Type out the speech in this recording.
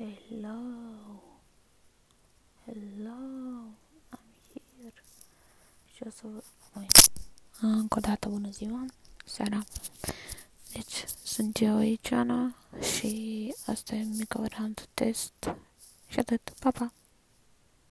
Hello. Hello. I'm here. Și o să vă... Ui. Încă o dată bună ziua. Seara. Deci, sunt eu aici, Ana, și asta e mică variantă test. Și atât. Pa, pa!